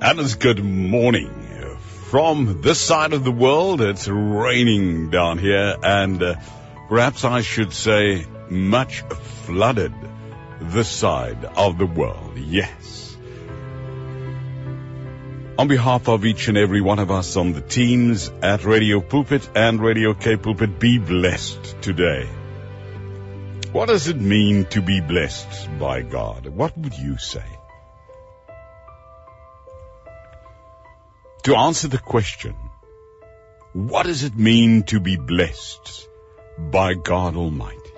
And it's good morning. From this side of the world, it's raining down here, and uh, perhaps I should say much flooded this side of the world. Yes. On behalf of each and every one of us on the teams at Radio Pulpit and Radio K Pulpit, be blessed today. What does it mean to be blessed by God? What would you say? To answer the question, what does it mean to be blessed by God Almighty?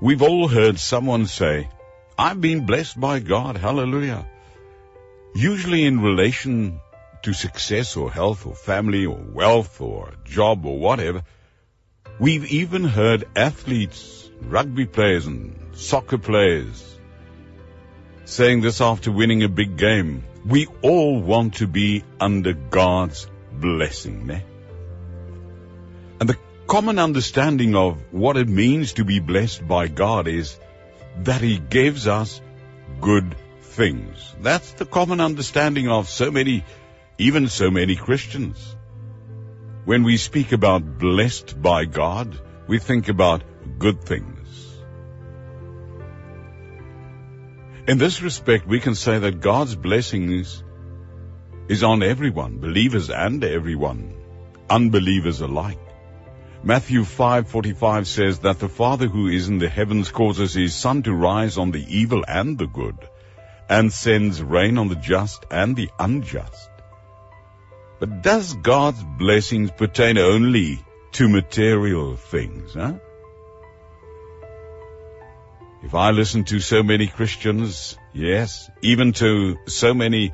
We've all heard someone say, I've been blessed by God, hallelujah. Usually in relation to success or health or family or wealth or job or whatever. We've even heard athletes, rugby players and soccer players saying this after winning a big game. We all want to be under God's blessing. Ne? And the common understanding of what it means to be blessed by God is that He gives us good things. That's the common understanding of so many, even so many Christians. When we speak about blessed by God, we think about good things. In this respect, we can say that God's blessings is on everyone, believers and everyone, unbelievers alike. Matthew 5:45 says that the Father who is in the heavens causes his sun to rise on the evil and the good, and sends rain on the just and the unjust. But does God's blessings pertain only to material things, huh? If I listen to so many Christians, yes, even to so many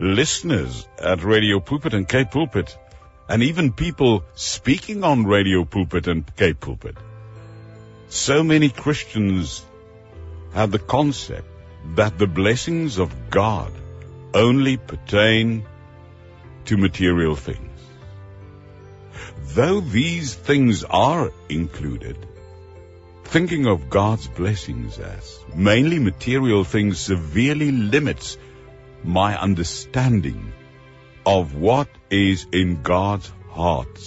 listeners at Radio Pulpit and K Pulpit, and even people speaking on Radio Pulpit and K Pulpit, so many Christians have the concept that the blessings of God only pertain to material things. Though these things are included, Thinking of God's blessings as mainly material things severely limits my understanding of what is in God's heart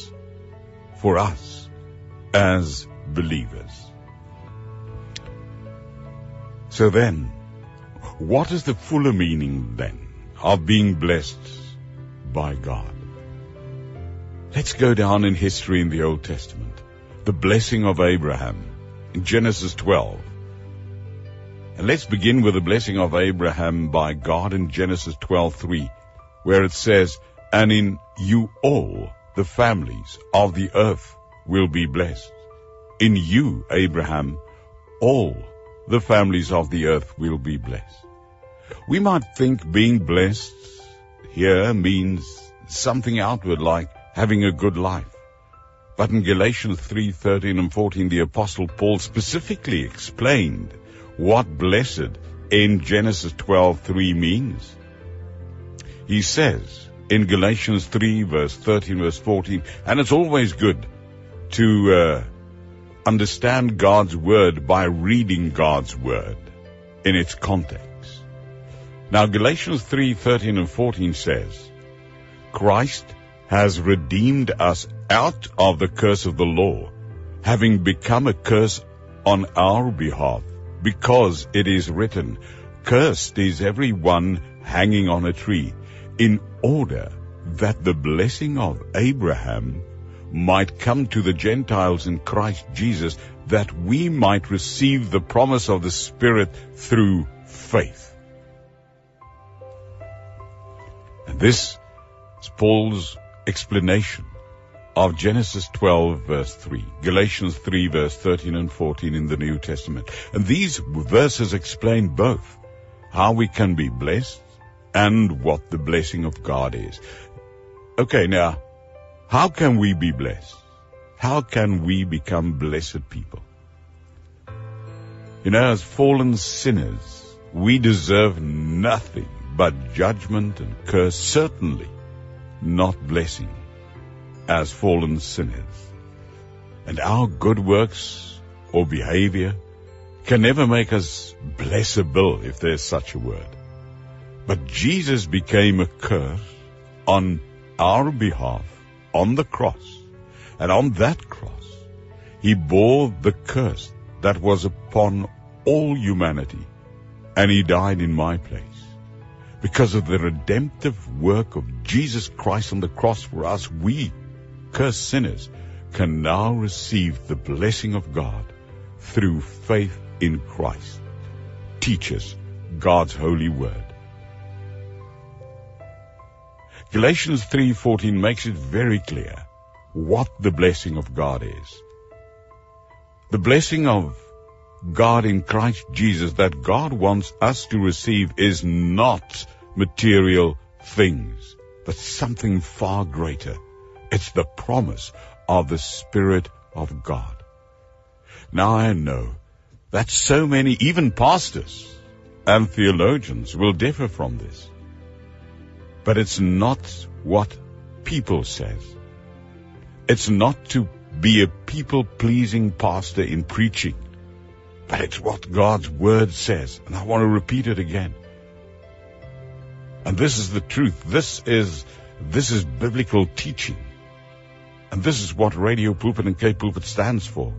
for us as believers. So then, what is the fuller meaning then of being blessed by God? Let's go down in history in the Old Testament. The blessing of Abraham in Genesis 12. And let's begin with the blessing of Abraham by God in Genesis 12:3, where it says, "And in you all the families of the earth will be blessed. In you, Abraham, all the families of the earth will be blessed." We might think being blessed here means something outward like having a good life. But in Galatians 3:13 and 14, the apostle Paul specifically explained what blessed in Genesis 12:3 means. He says in Galatians 3 verse 13 verse 14, and it's always good to uh, understand God's word by reading God's word in its context. Now Galatians 3:13 and 14 says, Christ has redeemed us out of the curse of the law, having become a curse on our behalf, because it is written, Cursed is every one hanging on a tree, in order that the blessing of Abraham might come to the Gentiles in Christ Jesus, that we might receive the promise of the Spirit through faith. And this is Paul's explanation of Genesis 12 verse 3, Galatians 3 verse 13 and 14 in the New Testament. And these verses explain both how we can be blessed and what the blessing of God is. Okay, now, how can we be blessed? How can we become blessed people? You know, as fallen sinners, we deserve nothing but judgment and curse, certainly not blessing as fallen sinners. And our good works or behavior can never make us blessable, if there's such a word. But Jesus became a curse on our behalf on the cross. And on that cross, he bore the curse that was upon all humanity. And he died in my place. Because of the redemptive work of Jesus Christ on the cross for us, we, cursed sinners, can now receive the blessing of God through faith in Christ. Teach us God's holy word. Galatians 3:14 makes it very clear what the blessing of God is. The blessing of God in Christ Jesus that God wants us to receive is not material things, but something far greater. It's the promise of the Spirit of God. Now I know that so many, even pastors and theologians will differ from this. But it's not what people says. It's not to be a people-pleasing pastor in preaching, but it's what God's Word says. And I want to repeat it again. And this is the truth. This is, this is biblical teaching. And this is what Radio Pulpit and K Pulpit stands for.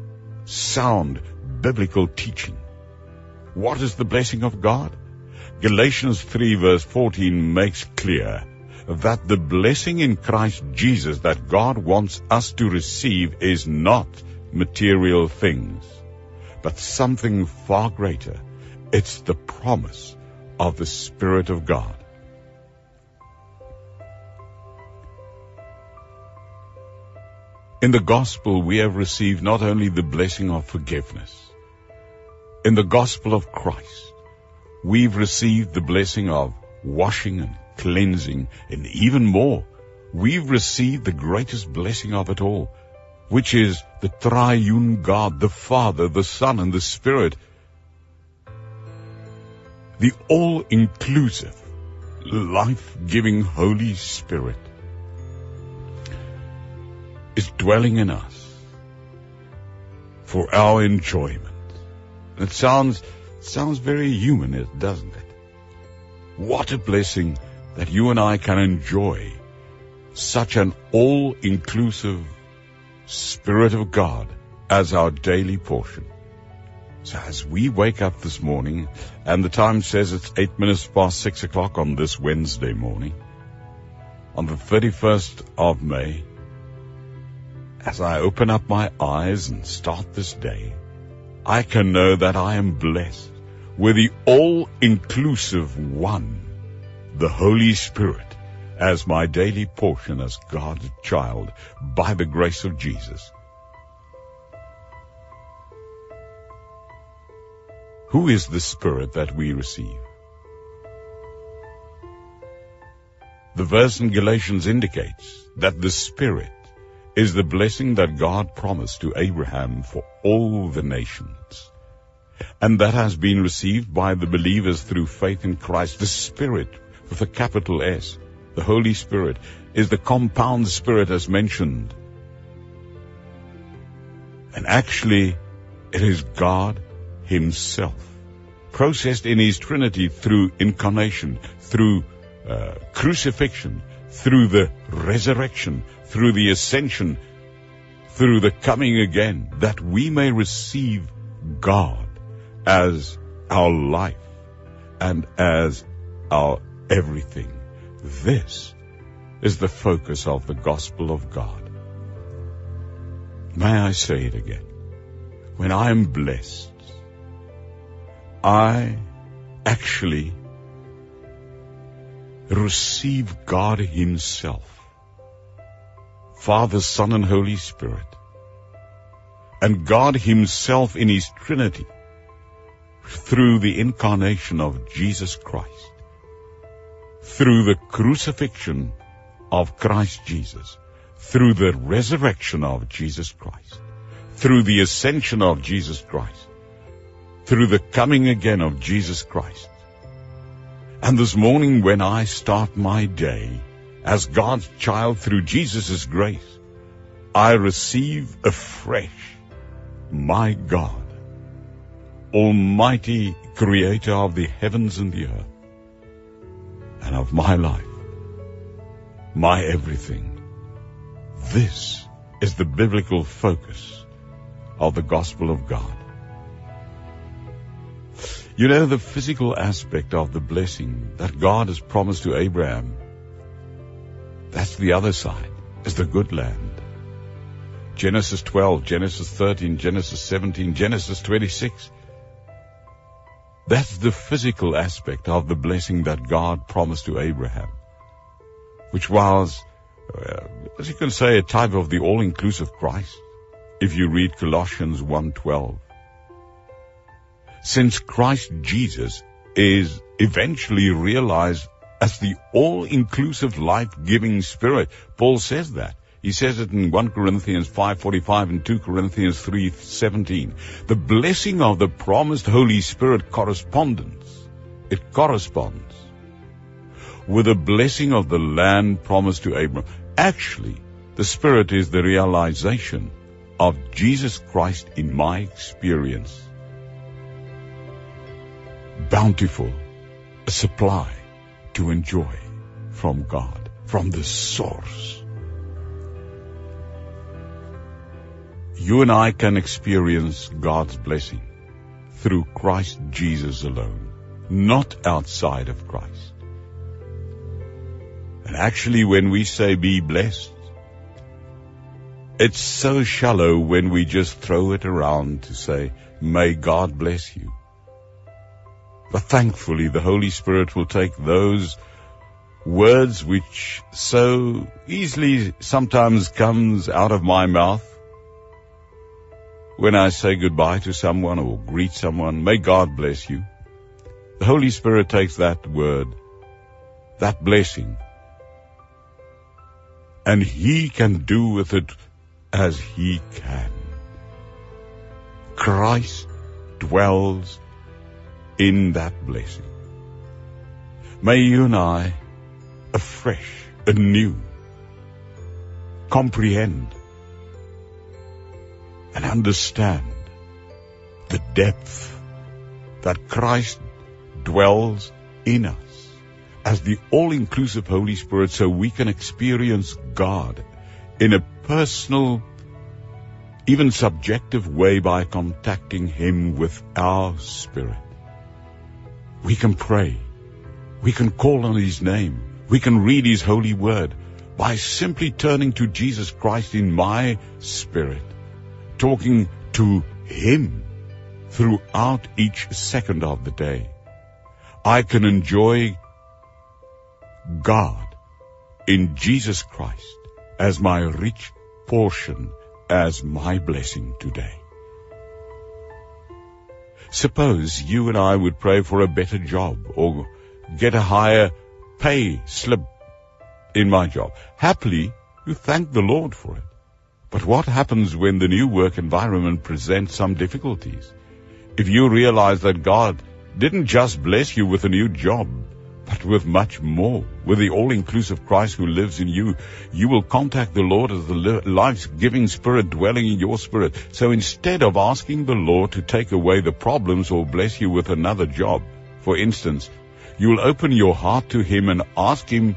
Sound biblical teaching. What is the blessing of God? Galatians 3 verse 14 makes clear that the blessing in Christ Jesus that God wants us to receive is not material things, but something far greater. It's the promise of the Spirit of God. In the gospel, we have received not only the blessing of forgiveness. In the gospel of Christ, we've received the blessing of washing and cleansing and even more. We've received the greatest blessing of it all, which is the triune God, the Father, the Son, and the Spirit. The all-inclusive, life-giving Holy Spirit is dwelling in us for our enjoyment. It sounds, sounds very human, doesn't it? What a blessing that you and I can enjoy such an all-inclusive Spirit of God as our daily portion. So as we wake up this morning, and the time says it's eight minutes past six o'clock on this Wednesday morning, on the 31st of May, as I open up my eyes and start this day, I can know that I am blessed with the all-inclusive one, the Holy Spirit, as my daily portion as God's child by the grace of Jesus. Who is the Spirit that we receive? The verse in Galatians indicates that the Spirit is the blessing that God promised to Abraham for all the nations. And that has been received by the believers through faith in Christ. The Spirit, with a capital S, the Holy Spirit, is the compound Spirit as mentioned. And actually, it is God Himself, processed in His Trinity through incarnation, through uh, crucifixion, through the resurrection, through the ascension, through the coming again, that we may receive God as our life and as our everything. This is the focus of the gospel of God. May I say it again? When I am blessed, I actually receive God Himself, Father, Son, and Holy Spirit, and God Himself in His Trinity through the incarnation of Jesus Christ, through the crucifixion of Christ Jesus, through the resurrection of Jesus Christ, through the ascension of Jesus Christ, through the coming again of Jesus Christ, and this morning when I start my day as God's child through Jesus' grace, I receive afresh my God, Almighty Creator of the heavens and the earth, and of my life, my everything. This is the biblical focus of the gospel of God. You know, the physical aspect of the blessing that God has promised to Abraham, that's the other side, is the good land. Genesis 12, Genesis 13, Genesis 17, Genesis 26. That's the physical aspect of the blessing that God promised to Abraham, which was, uh, as you can say, a type of the all-inclusive Christ, if you read Colossians 1.12 since Christ Jesus is eventually realized as the all-inclusive life-giving spirit. Paul says that. He says it in 1 Corinthians 5.45 and 2 Corinthians 3.17. The blessing of the promised Holy Spirit correspondence. It corresponds with the blessing of the land promised to Abraham. Actually, the Spirit is the realization of Jesus Christ in my experience bountiful a supply to enjoy from God, from the source. You and I can experience God's blessing through Christ Jesus alone, not outside of Christ. And actually when we say be blessed, it's so shallow when we just throw it around to say, may God bless you. But thankfully, the Holy Spirit will take those words which so easily sometimes comes out of my mouth when I say goodbye to someone or greet someone, may God bless you. The Holy Spirit takes that word, that blessing, and He can do with it as He can. Christ dwells in that blessing. May you and I, afresh, anew, comprehend and understand the depth that Christ dwells in us as the all-inclusive Holy Spirit so we can experience God in a personal, even subjective way by contacting Him with our spirit. We can pray. We can call on His name. We can read His holy word by simply turning to Jesus Christ in my spirit, talking to Him throughout each second of the day. I can enjoy God in Jesus Christ as my rich portion, as my blessing today. Suppose you and I would pray for a better job or get a higher pay slip in my job. Happily, you thank the Lord for it. But what happens when the new work environment presents some difficulties? If you realize that God didn't just bless you with a new job, but with much more, with the all-inclusive Christ who lives in you, you will contact the Lord as the life-giving Spirit dwelling in your spirit. So instead of asking the Lord to take away the problems or bless you with another job, for instance, you will open your heart to Him and ask Him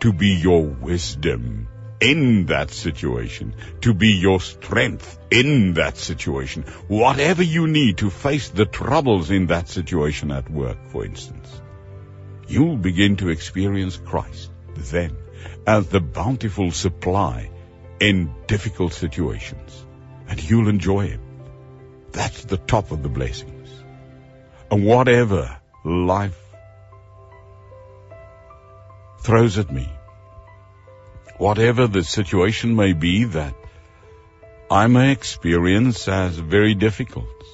to be your wisdom in that situation, to be your strength in that situation, whatever you need to face the troubles in that situation at work, for instance you'll begin to experience Christ then as the bountiful supply in difficult situations. And you'll enjoy Him. That's the top of the blessings. And whatever life throws at me, whatever the situation may be that I may experience as very difficult.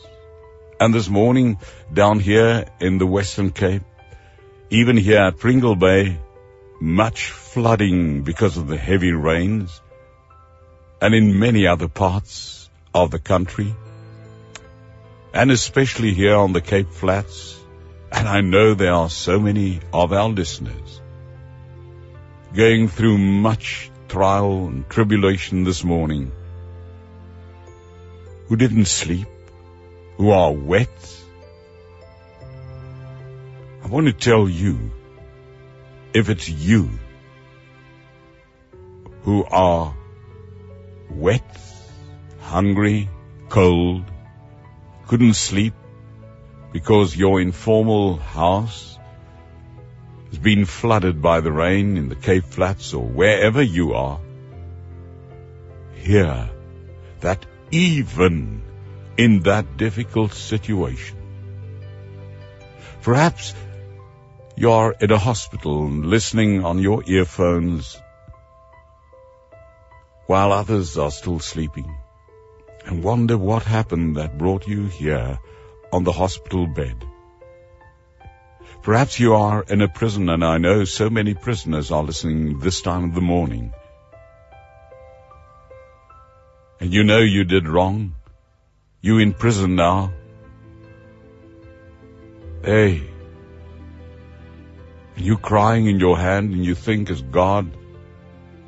And this morning down here in the Western Cape, even here at Pringle Bay, much flooding because of the heavy rains, and in many other parts of the country, and especially here on the Cape Flats, and I know there are so many of our listeners going through much trial and tribulation this morning, who didn't sleep, who are wet, I want to tell you, if it's you who are wet, hungry, cold, couldn't sleep because your informal house has been flooded by the rain in the Cape Flats or wherever you are, hear that even in that difficult situation, perhaps you're in a hospital listening on your earphones while others are still sleeping and wonder what happened that brought you here on the hospital bed. Perhaps you are in a prison and I know so many prisoners are listening this time of the morning. And you know you did wrong. You in prison now. Hey. You crying in your hand and you think is God,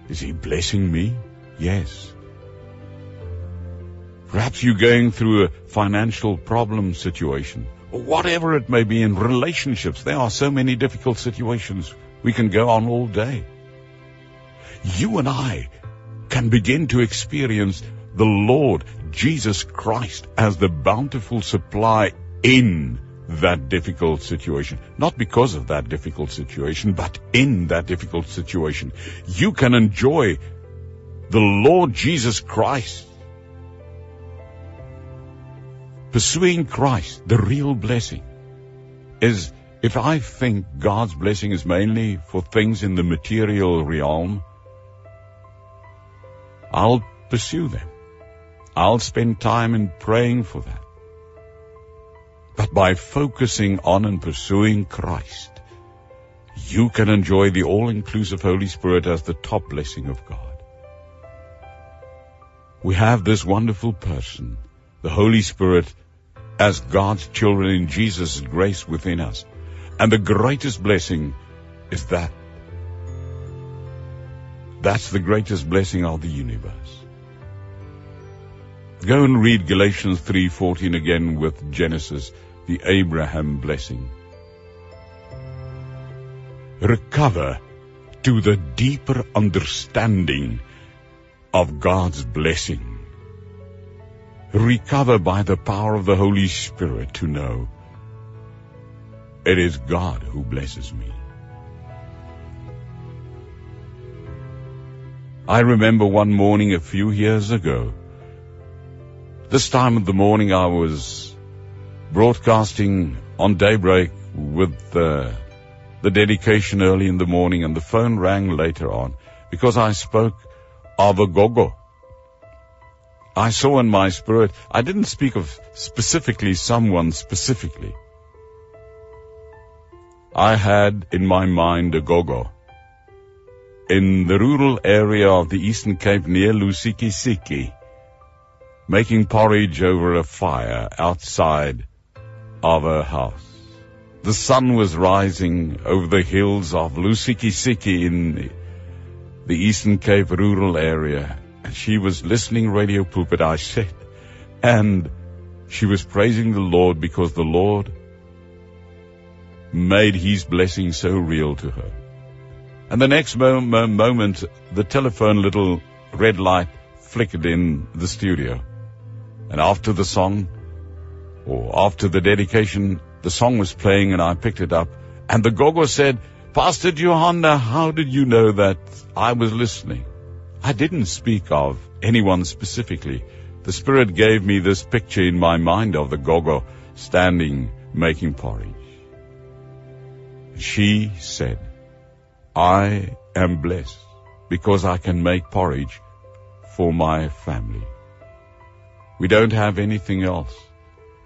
is he blessing me? Yes. Perhaps you're going through a financial problem situation, whatever it may be in relationships. There are so many difficult situations. We can go on all day. You and I can begin to experience the Lord Jesus Christ as the bountiful supply in that difficult situation. Not because of that difficult situation, but in that difficult situation. You can enjoy the Lord Jesus Christ Pursuing Christ, the real blessing, is if I think God's blessing is mainly for things in the material realm, I'll pursue them. I'll spend time in praying for that. But by focusing on and pursuing Christ, you can enjoy the all-inclusive Holy Spirit as the top blessing of God. We have this wonderful person the Holy Spirit as God's children in Jesus' grace within us. And the greatest blessing is that. That's the greatest blessing of the universe. Go and read Galatians 3:14 again with Genesis, the Abraham blessing. Recover to the deeper understanding of God's blessing recover by the power of the Holy Spirit to know it is God who blesses me. I remember one morning a few years ago. This time of the morning I was broadcasting on daybreak with the, the dedication early in the morning and the phone rang later on because I spoke of a gogo I saw in my spirit, I didn't speak of specifically someone specifically. I had in my mind a gogo in the rural area of the Eastern Cape near Lusikisiki, making porridge over a fire outside of her house. The sun was rising over the hills of Lusikisiki in the Eastern Cape rural area, she was listening radio pulpit, I said, and she was praising the Lord because the Lord made his blessing so real to her. And the next mo- mo- moment, the telephone little red light flickered in the studio. And after the song, or after the dedication, the song was playing and I picked it up. And the gogo said, Pastor Johanna, how did you know that I was listening? I didn't speak of anyone specifically. The Spirit gave me this picture in my mind of the gogo standing making porridge. She said, I am blessed because I can make porridge for my family. We don't have anything else,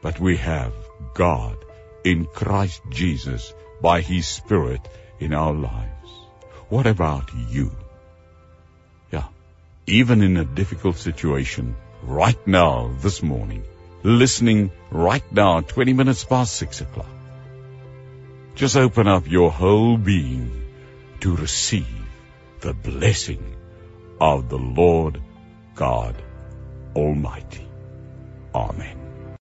but we have God in Christ Jesus by His Spirit in our lives. What about you? Even in a difficult situation, right now, this morning, listening right now, 20 minutes past 6 o'clock. Just open up your whole being to receive the blessing of the Lord God Almighty. Amen.